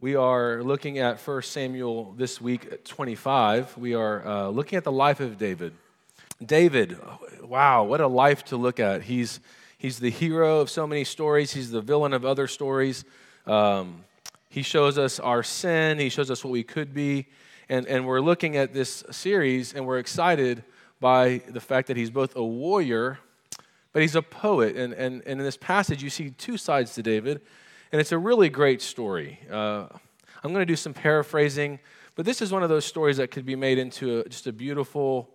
We are looking at 1 Samuel this week at 25. We are uh, looking at the life of David. David, wow, what a life to look at. He's, he's the hero of so many stories, he's the villain of other stories. Um, he shows us our sin, he shows us what we could be. And, and we're looking at this series, and we're excited by the fact that he's both a warrior, but he's a poet. And, and, and in this passage, you see two sides to David. And it's a really great story. Uh, I'm going to do some paraphrasing, but this is one of those stories that could be made into a, just a beautiful,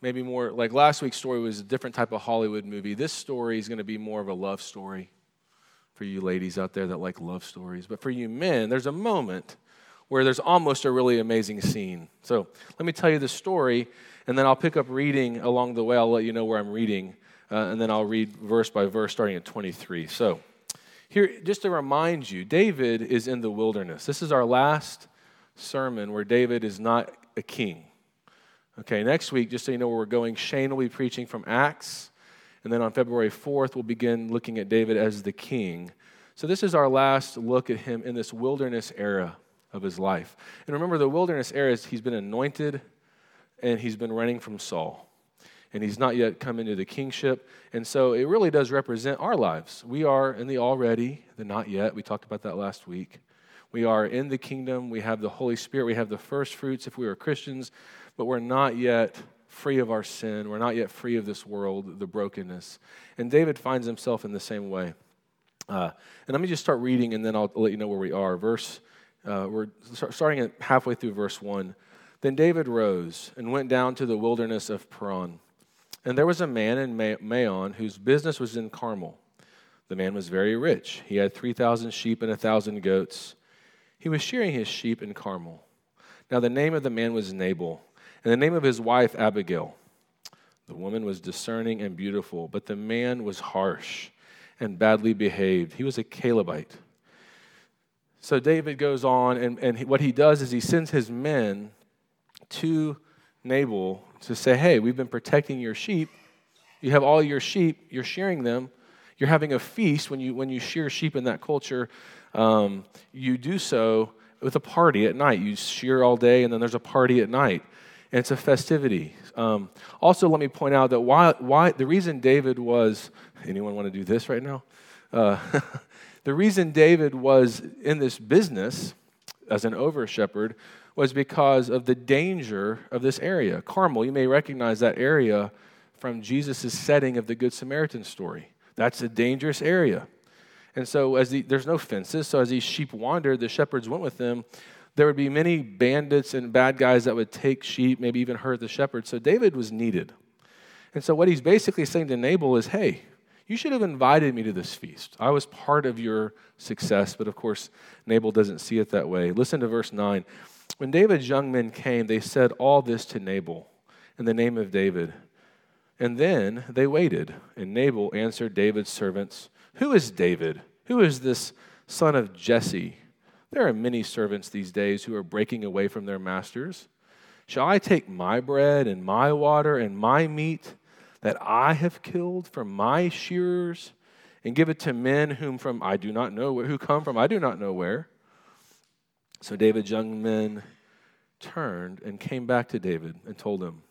maybe more like last week's story was a different type of Hollywood movie. This story is going to be more of a love story for you ladies out there that like love stories. But for you men, there's a moment where there's almost a really amazing scene. So let me tell you the story, and then I'll pick up reading along the way. I'll let you know where I'm reading, uh, and then I'll read verse by verse starting at 23. So. Here, just to remind you, David is in the wilderness. This is our last sermon where David is not a king. Okay, next week, just so you know where we're going, Shane will be preaching from Acts. And then on February 4th, we'll begin looking at David as the king. So this is our last look at him in this wilderness era of his life. And remember, the wilderness era is he's been anointed and he's been running from Saul and he's not yet come into the kingship. And so it really does represent our lives. We are in the already, the not yet. We talked about that last week. We are in the kingdom. We have the Holy Spirit. We have the first fruits if we are Christians, but we're not yet free of our sin. We're not yet free of this world, the brokenness. And David finds himself in the same way. Uh, and let me just start reading, and then I'll let you know where we are. Verse, uh, we're starting at halfway through verse 1. Then David rose and went down to the wilderness of Paran. And there was a man in Maon whose business was in Carmel. The man was very rich. He had 3,000 sheep and a 1,000 goats. He was shearing his sheep in Carmel. Now, the name of the man was Nabal, and the name of his wife, Abigail. The woman was discerning and beautiful, but the man was harsh and badly behaved. He was a Calebite. So David goes on, and, and what he does is he sends his men to Nabal to say, hey, we've been protecting your sheep. You have all your sheep, you're shearing them. You're having a feast when you, when you shear sheep in that culture. Um, you do so with a party at night. You shear all day, and then there's a party at night. And it's a festivity. Um, also, let me point out that why, why the reason David was, anyone want to do this right now? Uh, the reason David was in this business as an over shepherd was because of the danger of this area. Carmel, you may recognize that area from Jesus' setting of the Good Samaritan story. That's a dangerous area. And so, as the, there's no fences, so as these sheep wandered, the shepherds went with them. There would be many bandits and bad guys that would take sheep, maybe even hurt the shepherds. So, David was needed. And so, what he's basically saying to Nabal is, hey, you should have invited me to this feast. I was part of your success, but of course, Nabal doesn't see it that way. Listen to verse 9. When David's young men came, they said all this to Nabal in the name of David. And then they waited, and Nabal answered David's servants, Who is David? Who is this son of Jesse? There are many servants these days who are breaking away from their masters. Shall I take my bread and my water and my meat that I have killed from my shearers and give it to men whom from I do not know where, who come from I do not know where? So David's young men turned and came back to David and told him.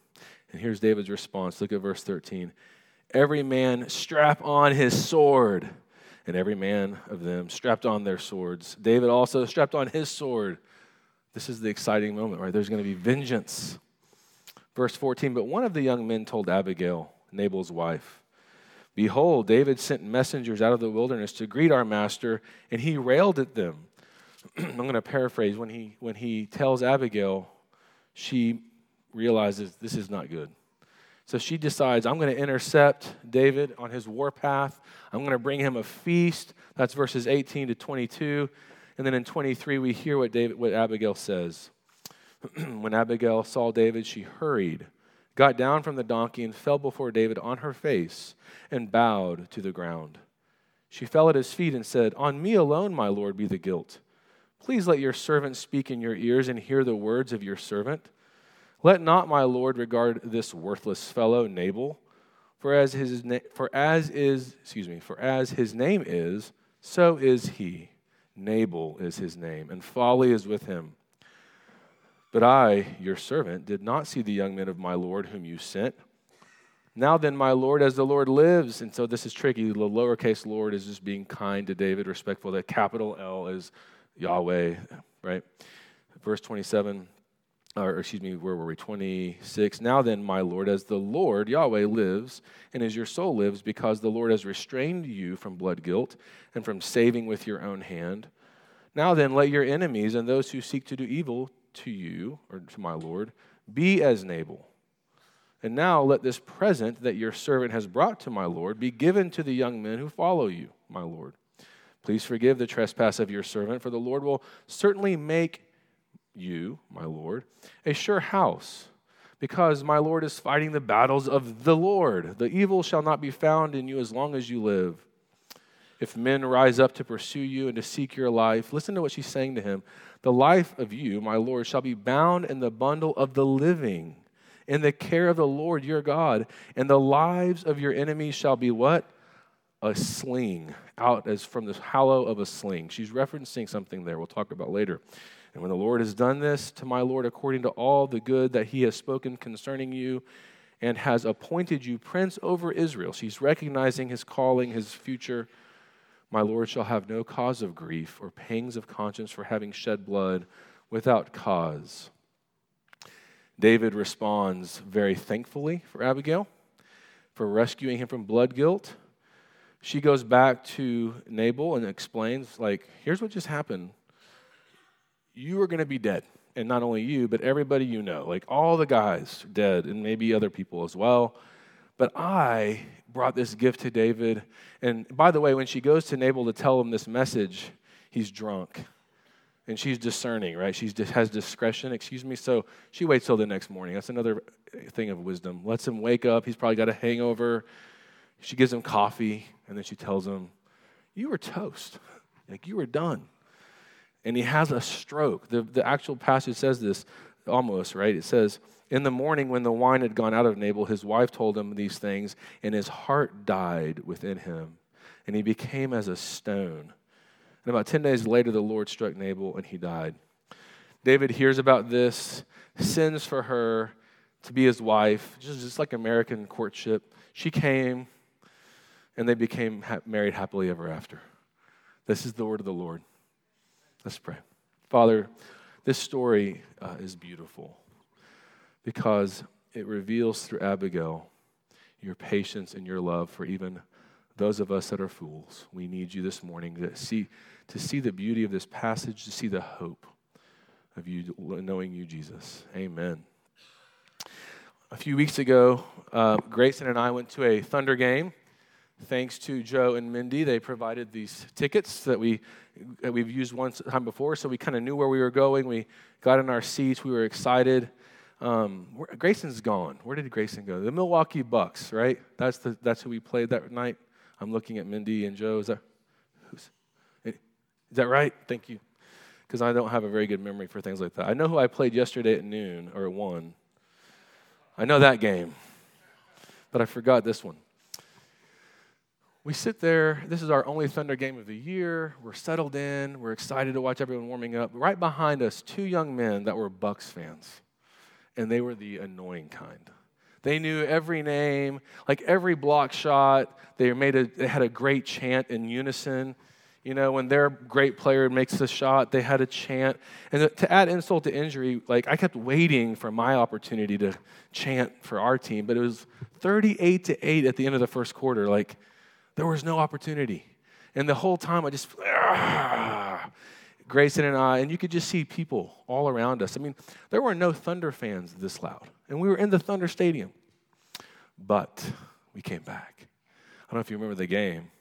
And here's David's response. Look at verse 13. Every man strap on his sword. And every man of them strapped on their swords. David also strapped on his sword. This is the exciting moment, right? There's going to be vengeance. Verse 14 But one of the young men told Abigail, Nabal's wife, Behold, David sent messengers out of the wilderness to greet our master, and he railed at them I'm going to paraphrase when he when he tells Abigail, she realizes this is not good. So she decides, I'm going to intercept David on his warpath. I'm going to bring him a feast. That's verses 18 to 22. And then in 23, we hear what, David, what Abigail says. when Abigail saw David, she hurried, got down from the donkey, and fell before David on her face and bowed to the ground. She fell at his feet and said, On me alone, my Lord, be the guilt. Please let your servant speak in your ears and hear the words of your servant. Let not my Lord regard this worthless fellow Nabal, for as his na- for as is excuse me, for as his name is, so is he. Nabal is his name, and folly is with him. But I, your servant, did not see the young men of my Lord whom you sent. Now then, my Lord, as the Lord lives, and so this is tricky. The lowercase Lord is just being kind to David, respectful. The capital L is Yahweh, right? Verse 27, or excuse me, where were we? 26. Now then, my Lord, as the Lord, Yahweh, lives, and as your soul lives, because the Lord has restrained you from blood guilt and from saving with your own hand. Now then, let your enemies and those who seek to do evil to you, or to my Lord, be as Nabal. And now let this present that your servant has brought to my Lord be given to the young men who follow you, my Lord. Please forgive the trespass of your servant, for the Lord will certainly make you, my Lord, a sure house, because my Lord is fighting the battles of the Lord. The evil shall not be found in you as long as you live. If men rise up to pursue you and to seek your life, listen to what she's saying to him. The life of you, my Lord, shall be bound in the bundle of the living, in the care of the Lord your God, and the lives of your enemies shall be what? A sling, out as from the hollow of a sling. She's referencing something there, we'll talk about later. And when the Lord has done this to my Lord according to all the good that he has spoken concerning you, and has appointed you prince over Israel, she's recognizing his calling, his future my Lord shall have no cause of grief or pangs of conscience for having shed blood without cause. David responds very thankfully for Abigail for rescuing him from blood guilt. She goes back to Nabal and explains, like, here's what just happened. You are going to be dead. And not only you, but everybody you know, like all the guys dead, and maybe other people as well. But I brought this gift to David. And by the way, when she goes to Nabal to tell him this message, he's drunk. And she's discerning, right? She has discretion, excuse me. So she waits till the next morning. That's another thing of wisdom. Lets him wake up. He's probably got a hangover. She gives him coffee, and then she tells him, You were toast. Like, you were done. And he has a stroke. The, the actual passage says this almost, right? It says, in the morning, when the wine had gone out of Nabal, his wife told him these things, and his heart died within him, and he became as a stone. And about 10 days later, the Lord struck Nabal, and he died. David hears about this, sends for her to be his wife, just, just like American courtship. She came, and they became ha- married happily ever after. This is the word of the Lord. Let's pray. Father, this story uh, is beautiful because it reveals through Abigail your patience and your love for even those of us that are fools. We need you this morning to see, to see the beauty of this passage, to see the hope of you knowing you, Jesus. Amen. A few weeks ago, uh, Grayson and I went to a Thunder game. Thanks to Joe and Mindy, they provided these tickets that we that we've used one time before, so we kind of knew where we were going. We got in our seats. We were excited. Um, Grayson's gone. Where did Grayson go? The Milwaukee Bucks, right? That's, the, that's who we played that night. I'm looking at Mindy and Joe. Is that, who's, is that right? Thank you. Because I don't have a very good memory for things like that. I know who I played yesterday at noon or at 1. I know that game, but I forgot this one. We sit there. This is our only Thunder game of the year. We're settled in. We're excited to watch everyone warming up. Right behind us, two young men that were Bucks fans and they were the annoying kind. They knew every name, like every block shot. They made a, they had a great chant in unison. You know, when their great player makes the shot, they had a chant. And to add insult to injury, like I kept waiting for my opportunity to chant for our team, but it was 38 to 8 at the end of the first quarter. Like there was no opportunity. And the whole time I just, Grayson and I, and you could just see people all around us. I mean, there were no Thunder fans this loud, and we were in the Thunder Stadium. But we came back. I don't know if you remember the game.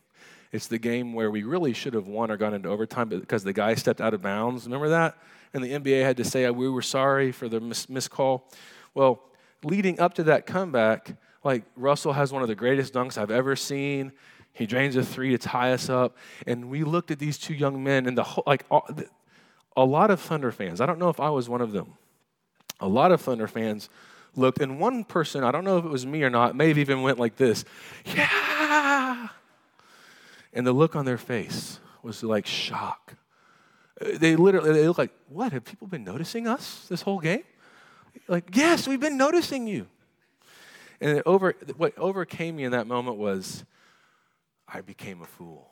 It's the game where we really should have won or gone into overtime because the guy stepped out of bounds. Remember that? And the NBA had to say, uh, we were sorry for the mis- miscall. Well, leading up to that comeback, like Russell has one of the greatest dunks I've ever seen. He drains a three to tie us up. And we looked at these two young men, and the whole, like a lot of Thunder fans, I don't know if I was one of them, a lot of Thunder fans looked, and one person, I don't know if it was me or not, may have even went like this, yeah. And the look on their face was like shock. They literally they look like, what? Have people been noticing us this whole game? Like, yes, we've been noticing you. And over, what overcame me in that moment was I became a fool.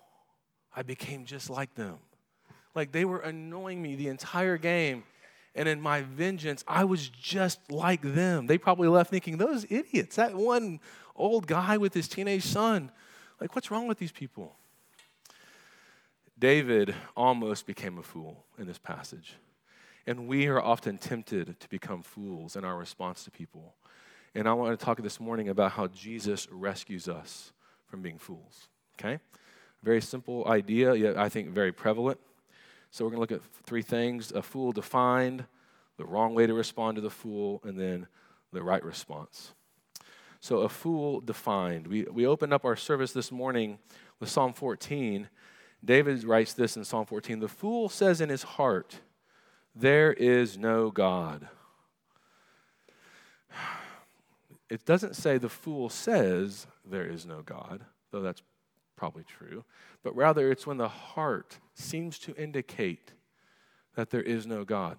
I became just like them. Like they were annoying me the entire game. And in my vengeance, I was just like them. They probably left thinking, those idiots, that one old guy with his teenage son. Like, what's wrong with these people? David almost became a fool in this passage. And we are often tempted to become fools in our response to people. And I want to talk this morning about how Jesus rescues us from being fools. Okay? Very simple idea, yet I think very prevalent. So we're going to look at three things a fool defined, the wrong way to respond to the fool, and then the right response. So, a fool defined. We, we opened up our service this morning with Psalm 14. David writes this in Psalm 14 The fool says in his heart, There is no God. It doesn't say the fool says there is no God, though that's probably true, but rather it's when the heart seems to indicate that there is no God.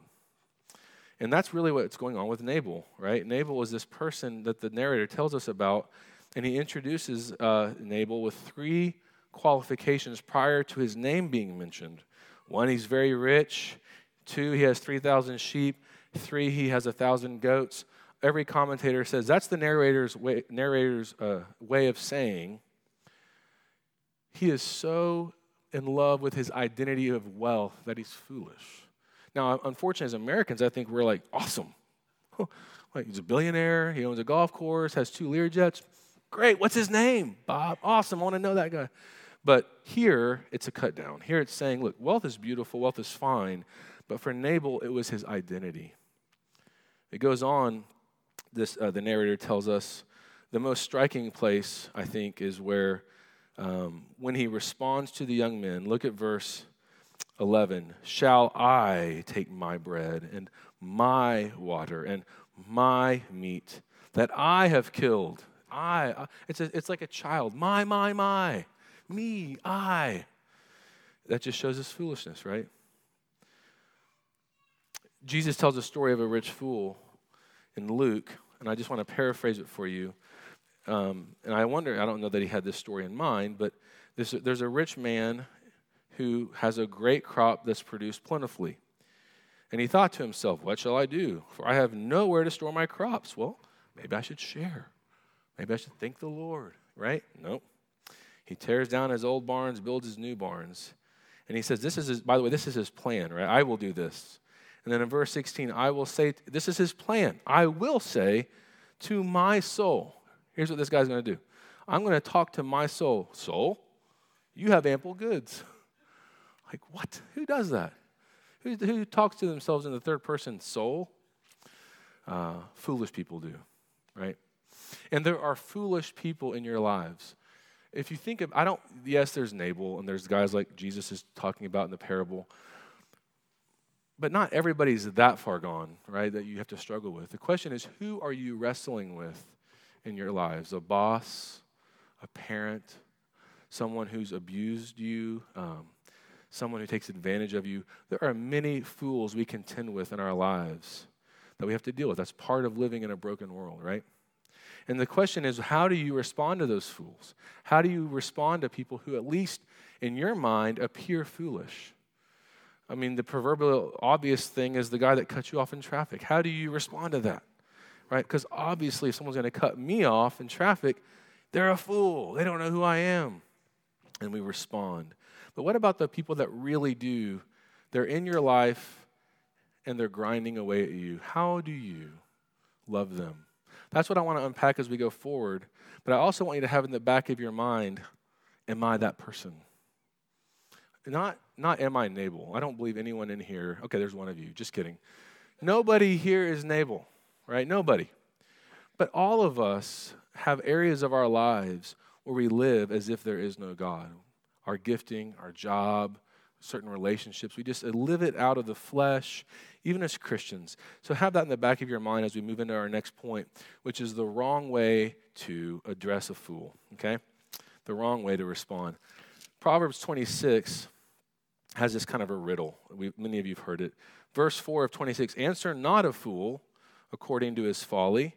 And that's really what's going on with Nabal, right? Nabal is this person that the narrator tells us about, and he introduces uh, Nabal with three qualifications prior to his name being mentioned. One, he's very rich. Two, he has 3,000 sheep. Three, he has a 1,000 goats. Every commentator says that's the narrator's way, narrator's, uh, way of saying he is so in love with his identity of wealth that he's foolish. Now, unfortunately, as Americans, I think we're like, awesome. like, he's a billionaire, he owns a golf course, has two Learjets. Great, what's his name? Bob. Awesome, I want to know that guy. But here, it's a cut down. Here, it's saying, look, wealth is beautiful, wealth is fine. But for Nabal, it was his identity. It goes on, this, uh, the narrator tells us the most striking place, I think, is where um, when he responds to the young men, look at verse 11. Shall I take my bread and my water and my meat that I have killed? I, uh, it's, a, it's like a child. My, my, my. Me, I. That just shows his foolishness, right? Jesus tells a story of a rich fool in Luke, and I just want to paraphrase it for you. Um, and I wonder, I don't know that he had this story in mind, but a, there's a rich man who has a great crop that's produced plentifully. And he thought to himself, What shall I do? For I have nowhere to store my crops. Well, maybe I should share. Maybe I should thank the Lord, right? Nope. He tears down his old barns, builds his new barns. And he says, This is his, by the way, this is his plan, right? I will do this. And then in verse 16, I will say, This is his plan. I will say to my soul, Here's what this guy's going to do I'm going to talk to my soul. Soul, you have ample goods. Like, what? Who does that? Who, who talks to themselves in the third person? Soul? Uh, foolish people do, right? And there are foolish people in your lives. If you think of, I don't, yes, there's Nabal and there's guys like Jesus is talking about in the parable, but not everybody's that far gone, right, that you have to struggle with. The question is, who are you wrestling with in your lives a boss, a parent, someone who's abused you, um, someone who takes advantage of you. There are many fools we contend with in our lives that we have to deal with. That's part of living in a broken world, right? And the question is, how do you respond to those fools? How do you respond to people who, at least in your mind, appear foolish? I mean, the proverbial obvious thing is the guy that cuts you off in traffic. How do you respond to that? Right? Because obviously, if someone's going to cut me off in traffic, they're a fool. They don't know who I am. And we respond. But what about the people that really do? They're in your life and they're grinding away at you. How do you love them? That's what I want to unpack as we go forward. But I also want you to have in the back of your mind Am I that person? Not, not am I Nabal. I don't believe anyone in here. Okay, there's one of you. Just kidding. Nobody here is Nabal right? Nobody. But all of us have areas of our lives where we live as if there is no God. Our gifting, our job, certain relationships, we just live it out of the flesh, even as Christians. So have that in the back of your mind as we move into our next point, which is the wrong way to address a fool, okay? The wrong way to respond. Proverbs 26 has this kind of a riddle. We, many of you have heard it. Verse 4 of 26 Answer not a fool according to his folly,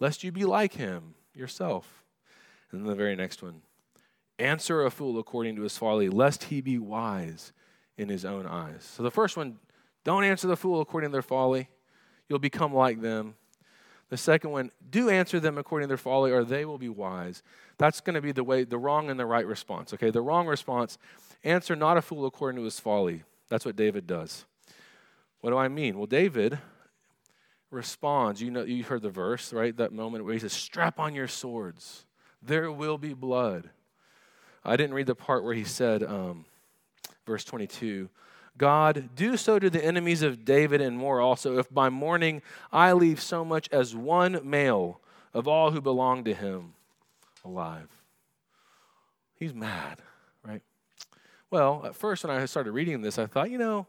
lest you be like him yourself. And then the very next one Answer a fool according to his folly, lest he be wise in his own eyes. So the first one, don't answer the fool according to their folly. You'll become like them. The second one, do answer them according to their folly, or they will be wise. That's going to be the way, the wrong and the right response. Okay, the wrong response, answer not a fool according to his folly. That's what David does. What do I mean? Well, David responds. You know, you heard the verse, right? That moment where he says, "Strap on your swords. There will be blood." I didn't read the part where he said, um, verse 22. God, do so to the enemies of David and more also, if by morning I leave so much as one male of all who belong to him alive. He's mad, right? Well, at first, when I started reading this, I thought, you know,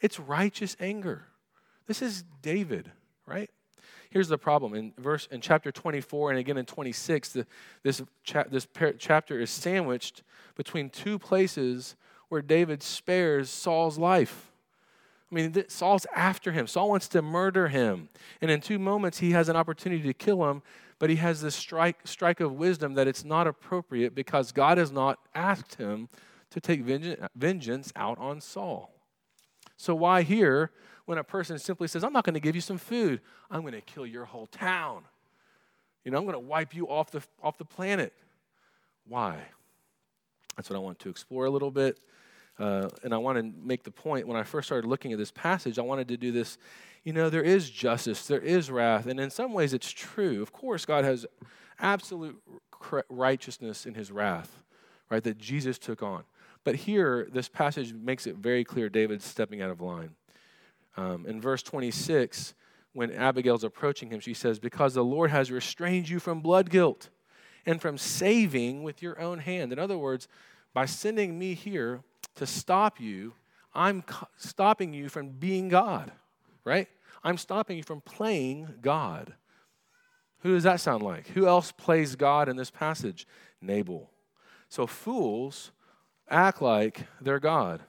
it's righteous anger. This is David, right? Here's the problem in verse in chapter 24 and again in 26. The, this cha- this par- chapter is sandwiched between two places where David spares Saul's life. I mean, th- Saul's after him. Saul wants to murder him. And in two moments, he has an opportunity to kill him, but he has this strike, strike of wisdom that it's not appropriate because God has not asked him to take vengeance out on Saul. So, why here when a person simply says, I'm not going to give you some food, I'm going to kill your whole town? You know, I'm going to wipe you off the, off the planet. Why? That's what I want to explore a little bit. Uh, and I want to make the point when I first started looking at this passage, I wanted to do this. You know, there is justice, there is wrath, and in some ways it's true. Of course, God has absolute righteousness in his wrath, right, that Jesus took on. But here, this passage makes it very clear David's stepping out of line. Um, in verse 26, when Abigail's approaching him, she says, Because the Lord has restrained you from blood guilt and from saving with your own hand. In other words, by sending me here to stop you, I'm stopping you from being God, right? I'm stopping you from playing God. Who does that sound like? Who else plays God in this passage? Nabal. So fools act like they're God.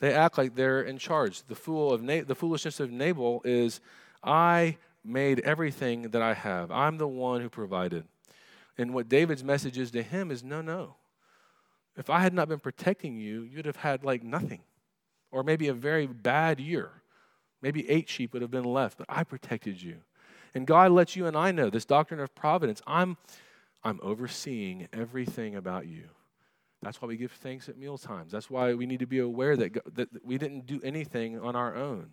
They act like they're in charge. The fool of Na- the foolishness of Nabal is I made everything that I have. I'm the one who provided. And what David's message is to him is no, no. If I had not been protecting you, you'd have had like nothing. Or maybe a very bad year. Maybe eight sheep would have been left, but I protected you. And God lets you and I know this doctrine of providence. I'm, I'm overseeing everything about you. That's why we give thanks at meal times. That's why we need to be aware that, that we didn't do anything on our own.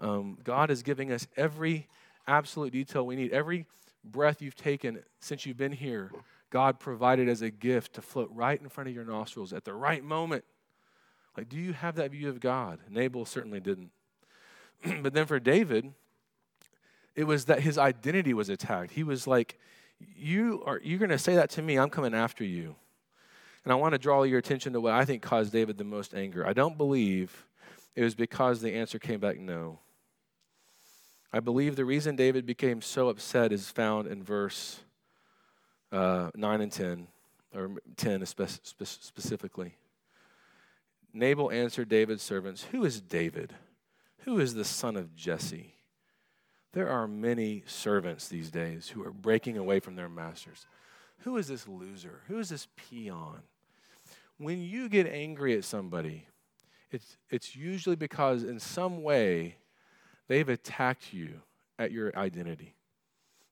Um, God is giving us every absolute detail we need, every breath you've taken since you've been here, God provided as a gift to float right in front of your nostrils at the right moment. Like, do you have that view of God? Nabal certainly didn't. but then for David, it was that his identity was attacked. He was like, You are you're gonna say that to me, I'm coming after you. And I want to draw your attention to what I think caused David the most anger. I don't believe it was because the answer came back no. I believe the reason David became so upset is found in verse uh, 9 and 10, or 10 specifically. Nabal answered David's servants, Who is David? Who is the son of Jesse? There are many servants these days who are breaking away from their masters. Who is this loser? Who is this peon? When you get angry at somebody, it's, it's usually because in some way they've attacked you at your identity.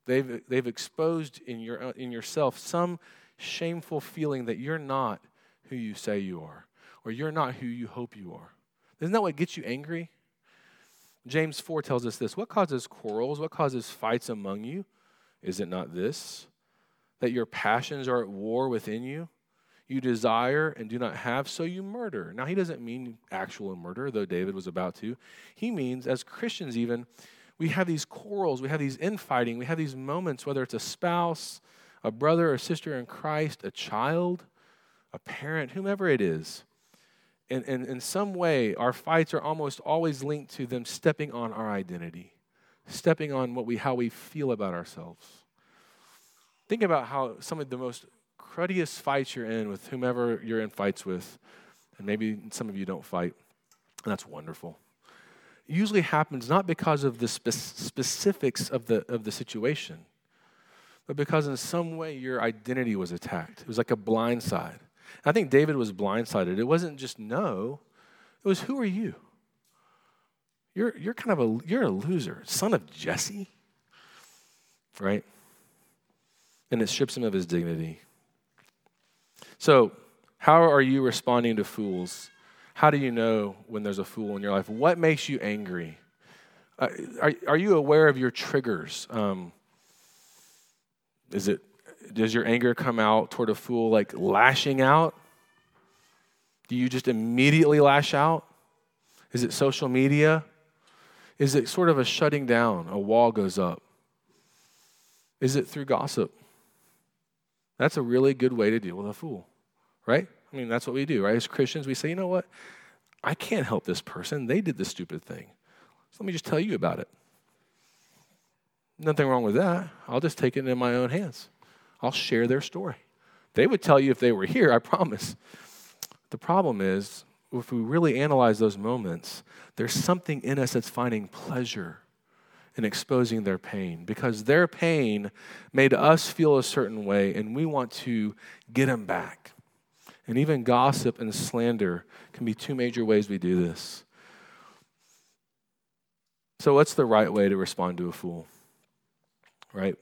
They've, they've exposed in, your, in yourself some shameful feeling that you're not who you say you are, or you're not who you hope you are. Isn't that what gets you angry? James 4 tells us this What causes quarrels? What causes fights among you? Is it not this? That your passions are at war within you? You desire and do not have, so you murder. Now, he doesn't mean actual murder, though David was about to. He means, as Christians, even, we have these quarrels, we have these infighting, we have these moments, whether it's a spouse, a brother or sister in Christ, a child, a parent, whomever it is. And, in some way, our fights are almost always linked to them stepping on our identity, stepping on what we, how we feel about ourselves. Think about how some of the most cruddiest fights you're in with whomever you're in fights with, And maybe some of you don't fight, and that's wonderful. It usually happens not because of the spe- specifics of the, of the situation, but because in some way your identity was attacked. It was like a blind side. I think David was blindsided. It wasn't just no, it was who are you? You're, you're kind of a you're a loser, son of Jesse. Right? And it strips him of his dignity. So, how are you responding to fools? How do you know when there's a fool in your life? What makes you angry? Uh, are, are you aware of your triggers? Um, is it does your anger come out toward a fool like lashing out? Do you just immediately lash out? Is it social media? Is it sort of a shutting down? A wall goes up? Is it through gossip? That's a really good way to deal with a fool, right? I mean, that's what we do, right? As Christians, we say, you know what? I can't help this person. They did this stupid thing. So let me just tell you about it. Nothing wrong with that. I'll just take it in my own hands. I'll share their story. They would tell you if they were here, I promise. The problem is, if we really analyze those moments, there's something in us that's finding pleasure in exposing their pain because their pain made us feel a certain way and we want to get them back. And even gossip and slander can be two major ways we do this. So, what's the right way to respond to a fool? Right?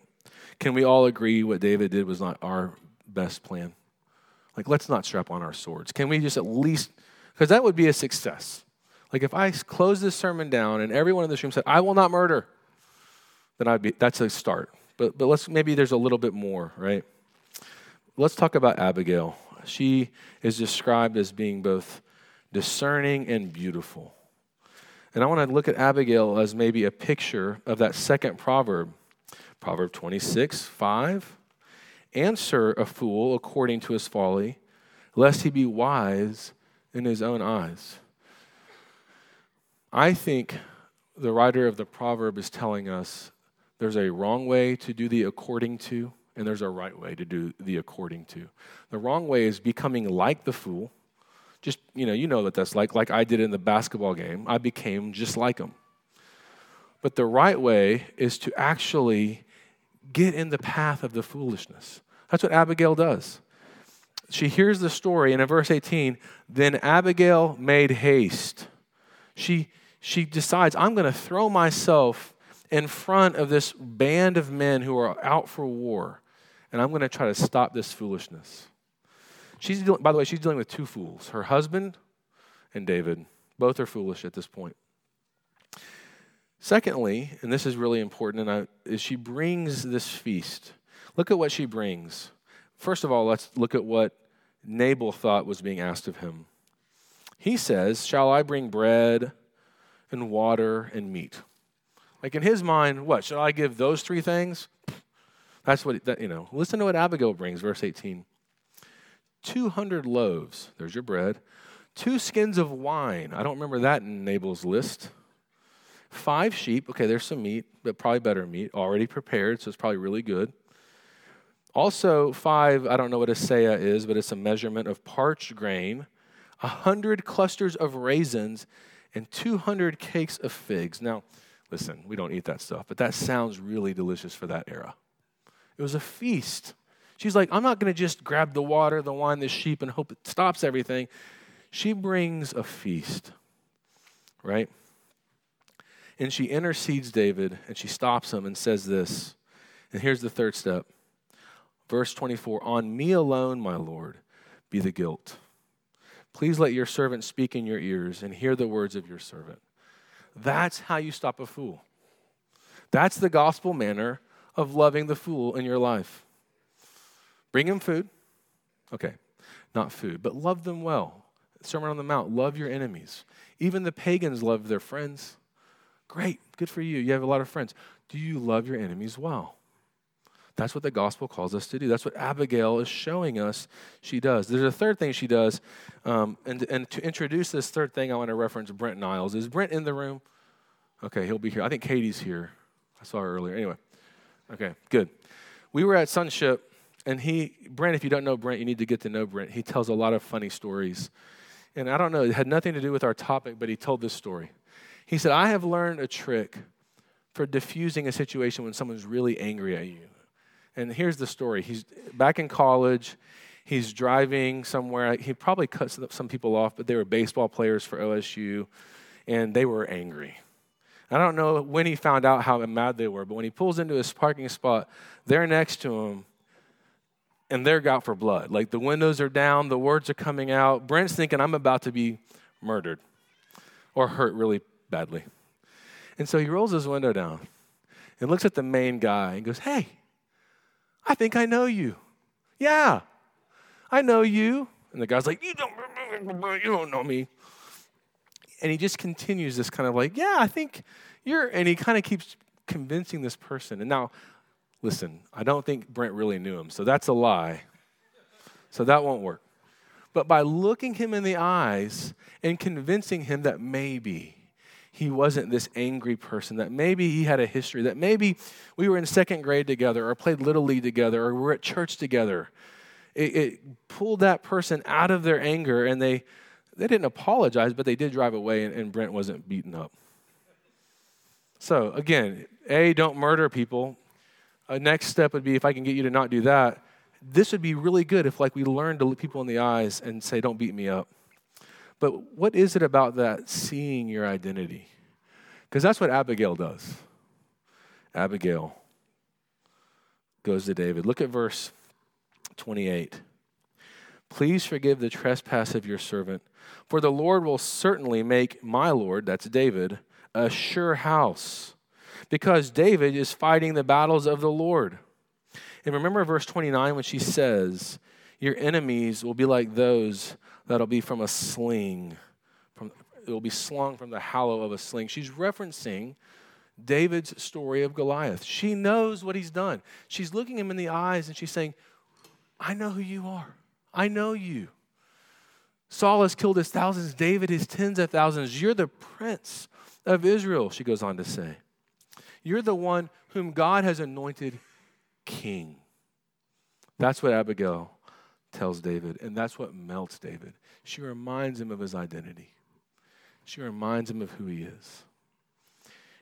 Can we all agree what David did was not our best plan? Like, let's not strap on our swords. Can we just at least, because that would be a success. Like, if I close this sermon down and everyone in this room said, I will not murder, then I'd be, that's a start. But, but let's, maybe there's a little bit more, right? Let's talk about Abigail. She is described as being both discerning and beautiful. And I want to look at Abigail as maybe a picture of that second proverb Proverb 26, 5. Answer a fool according to his folly, lest he be wise in his own eyes. I think the writer of the proverb is telling us there's a wrong way to do the according to, and there's a right way to do the according to. The wrong way is becoming like the fool. Just, you know, you know what that's like, like I did in the basketball game. I became just like him. But the right way is to actually get in the path of the foolishness. That's what Abigail does. She hears the story, and in verse 18, then Abigail made haste. She, she decides, I'm going to throw myself in front of this band of men who are out for war, and I'm going to try to stop this foolishness. She's dealing, by the way, she's dealing with two fools her husband and David. Both are foolish at this point. Secondly, and this is really important, and I, is she brings this feast. Look at what she brings. First of all, let's look at what Nabal thought was being asked of him. He says, Shall I bring bread and water and meat? Like in his mind, what? Should I give those three things? That's what, that, you know. Listen to what Abigail brings, verse 18. 200 loaves, there's your bread. Two skins of wine. I don't remember that in Nabal's list. Five sheep, okay, there's some meat, but probably better meat, already prepared, so it's probably really good. Also, five, I don't know what a seah is, but it's a measurement of parched grain, a hundred clusters of raisins, and 200 cakes of figs. Now, listen, we don't eat that stuff, but that sounds really delicious for that era. It was a feast. She's like, I'm not going to just grab the water, the wine, the sheep, and hope it stops everything. She brings a feast, right? And she intercedes David and she stops him and says this. And here's the third step. Verse 24 On me alone, my Lord, be the guilt. Please let your servant speak in your ears and hear the words of your servant. That's how you stop a fool. That's the gospel manner of loving the fool in your life. Bring him food. Okay, not food, but love them well. Sermon on the Mount, love your enemies. Even the pagans love their friends. Great, good for you. You have a lot of friends. Do you love your enemies well? That's what the gospel calls us to do. That's what Abigail is showing us she does. There's a third thing she does. Um, and, and to introduce this third thing, I want to reference Brent Niles. Is Brent in the room? Okay, he'll be here. I think Katie's here. I saw her earlier. Anyway, okay, good. We were at Sonship, and he, Brent, if you don't know Brent, you need to get to know Brent. He tells a lot of funny stories And I don't know, it had nothing to do with our topic, but he told this story. He said, I have learned a trick for diffusing a situation when someone's really angry at you. And here's the story. He's back in college. He's driving somewhere. He probably cut some people off, but they were baseball players for OSU, and they were angry. I don't know when he found out how mad they were, but when he pulls into his parking spot, they're next to him, and they're out for blood. Like the windows are down, the words are coming out. Brent's thinking, I'm about to be murdered or hurt really badly. And so he rolls his window down and looks at the main guy and goes, Hey, I think I know you. Yeah, I know you. And the guy's like, You don't, you don't know me. And he just continues this kind of like, Yeah, I think you're, and he kind of keeps convincing this person. And now, listen, I don't think Brent really knew him, so that's a lie. So that won't work. But by looking him in the eyes and convincing him that maybe, he wasn't this angry person, that maybe he had a history, that maybe we were in second grade together or played Little League together or we're at church together. It, it, pulled that person out of their anger and they, they didn't apologize, but they did drive away and, and Brent wasn't beaten up. So, again, A, don't murder people. A next step would be if I can get you to not do that, this would be really good if like we learned to look people in the eyes and say, don't beat me up. But what is it about that seeing your identity? Because that's what Abigail does. Abigail goes to David. Look at verse 28. Please forgive the trespass of your servant, for the Lord will certainly make my Lord, that's David, a sure house, because David is fighting the battles of the Lord. And remember verse 29 when she says, Your enemies will be like those that'll be from a sling. From, it will be slung from the hollow of a sling. She's referencing David's story of Goliath. She knows what he's done. She's looking him in the eyes and she's saying, I know who you are. I know you. Saul has killed his thousands, David his tens of thousands. You're the prince of Israel, she goes on to say. You're the one whom God has anointed king. That's what Abigail tells David, and that's what melts David. She reminds him of his identity, she reminds him of who he is.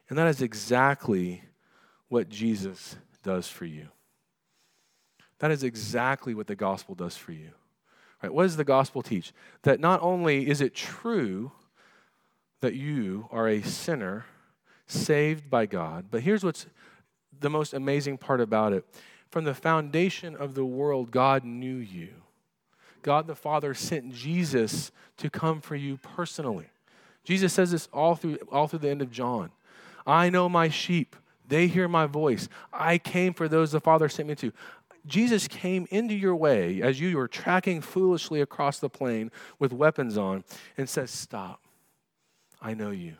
And that is exactly what Jesus does for you. That is exactly what the gospel does for you. Right? What does the gospel teach? That not only is it true that you are a sinner saved by God, but here's what's the most amazing part about it. From the foundation of the world, God knew you. God the Father sent Jesus to come for you personally. Jesus says this all through, all through the end of John. I know my sheep, they hear my voice. I came for those the Father sent me to. Jesus came into your way as you were tracking foolishly across the plain with weapons on and says, Stop. I know you.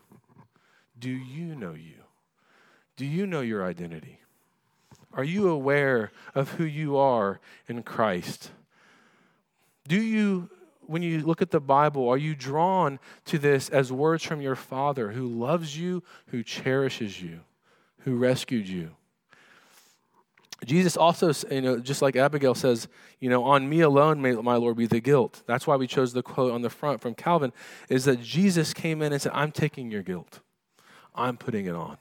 Do you know you? Do you know your identity? Are you aware of who you are in Christ? Do you, when you look at the Bible, are you drawn to this as words from your Father who loves you, who cherishes you, who rescued you? Jesus also, you know, just like Abigail says, you know, on me alone may my Lord be the guilt. That's why we chose the quote on the front from Calvin, is that Jesus came in and said, I'm taking your guilt. I'm putting it on.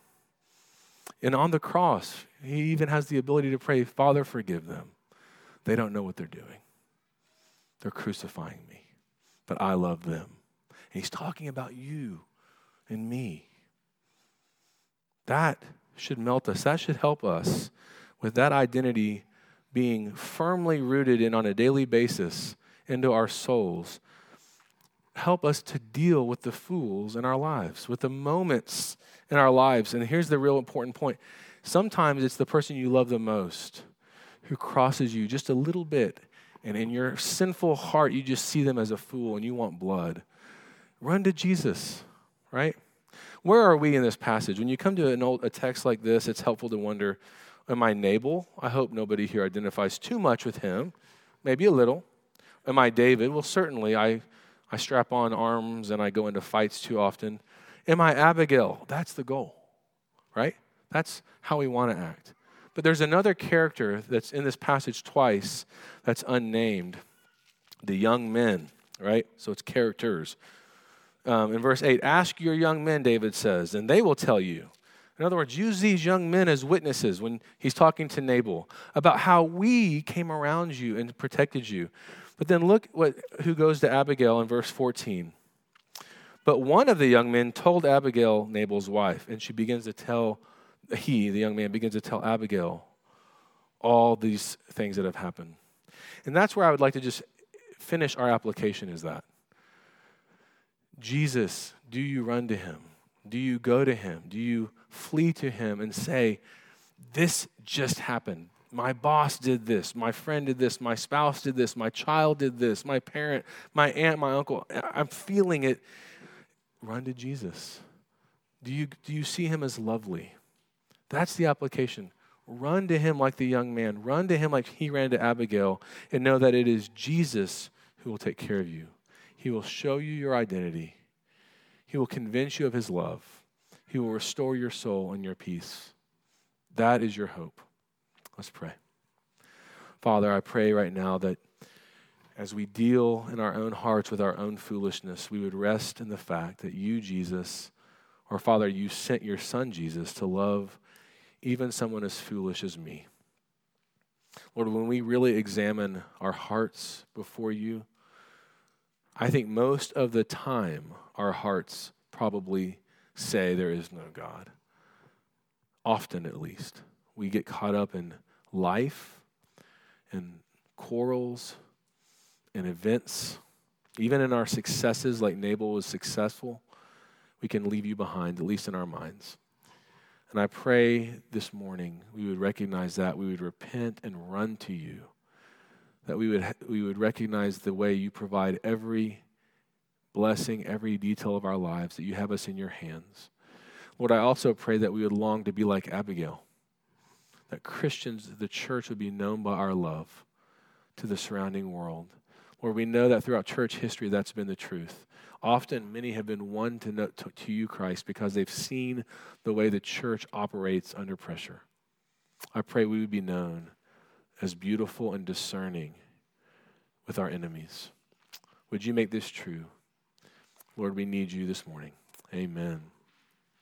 And on the cross, he even has the ability to pray, Father, forgive them. They don't know what they're doing. They're crucifying me, but I love them. And he's talking about you and me. That should melt us. That should help us with that identity being firmly rooted in on a daily basis into our souls. Help us to deal with the fools in our lives, with the moments in our lives. And here's the real important point sometimes it's the person you love the most who crosses you just a little bit and in your sinful heart, you just see them as a fool and you want blood, run to Jesus, right? Where are we in this passage? When you come to an old, a text like this, it's helpful to wonder Am I Nabal? I hope nobody here identifies too much with him, maybe a little. Am I David? Well, certainly I, I strap on arms and I go into fights too often. Am I Abigail? That's the goal, right? That's how we want to act. But there's another character that's in this passage twice that's unnamed the young men, right? So it's characters. Um, in verse 8, ask your young men, David says, and they will tell you. In other words, use these young men as witnesses when he's talking to Nabal about how we came around you and protected you. But then look what who goes to Abigail in verse 14. But one of the young men told Abigail, Nabal's wife, and she begins to tell he, the young man, begins to tell Abigail all these things that have happened. And that's where I would like to just finish our application is that. Jesus, do you run to him? Do you go to him? Do you flee to him and say, This just happened? My boss did this. My friend did this. My spouse did this. My child did this. My parent, my aunt, my uncle. I'm feeling it. Run to Jesus. Do you, do you see him as lovely? That's the application. Run to him like the young man. Run to him like he ran to Abigail and know that it is Jesus who will take care of you. He will show you your identity. He will convince you of his love. He will restore your soul and your peace. That is your hope. Let's pray. Father, I pray right now that as we deal in our own hearts with our own foolishness, we would rest in the fact that you, Jesus, or Father, you sent your Son, Jesus, to love even someone as foolish as me. Lord, when we really examine our hearts before you, I think most of the time our hearts probably say there is no God. Often, at least. We get caught up in life and quarrels and events. Even in our successes, like Nabal was successful, we can leave you behind, at least in our minds. And I pray this morning we would recognize that, we would repent and run to you, that we would, we would recognize the way you provide every blessing, every detail of our lives, that you have us in your hands. Lord, I also pray that we would long to be like Abigail, that Christians, the church, would be known by our love to the surrounding world. Lord, we know that throughout church history that's been the truth. Often, many have been won to, know, to, to you, Christ, because they've seen the way the church operates under pressure. I pray we would be known as beautiful and discerning with our enemies. Would you make this true? Lord, we need you this morning. Amen.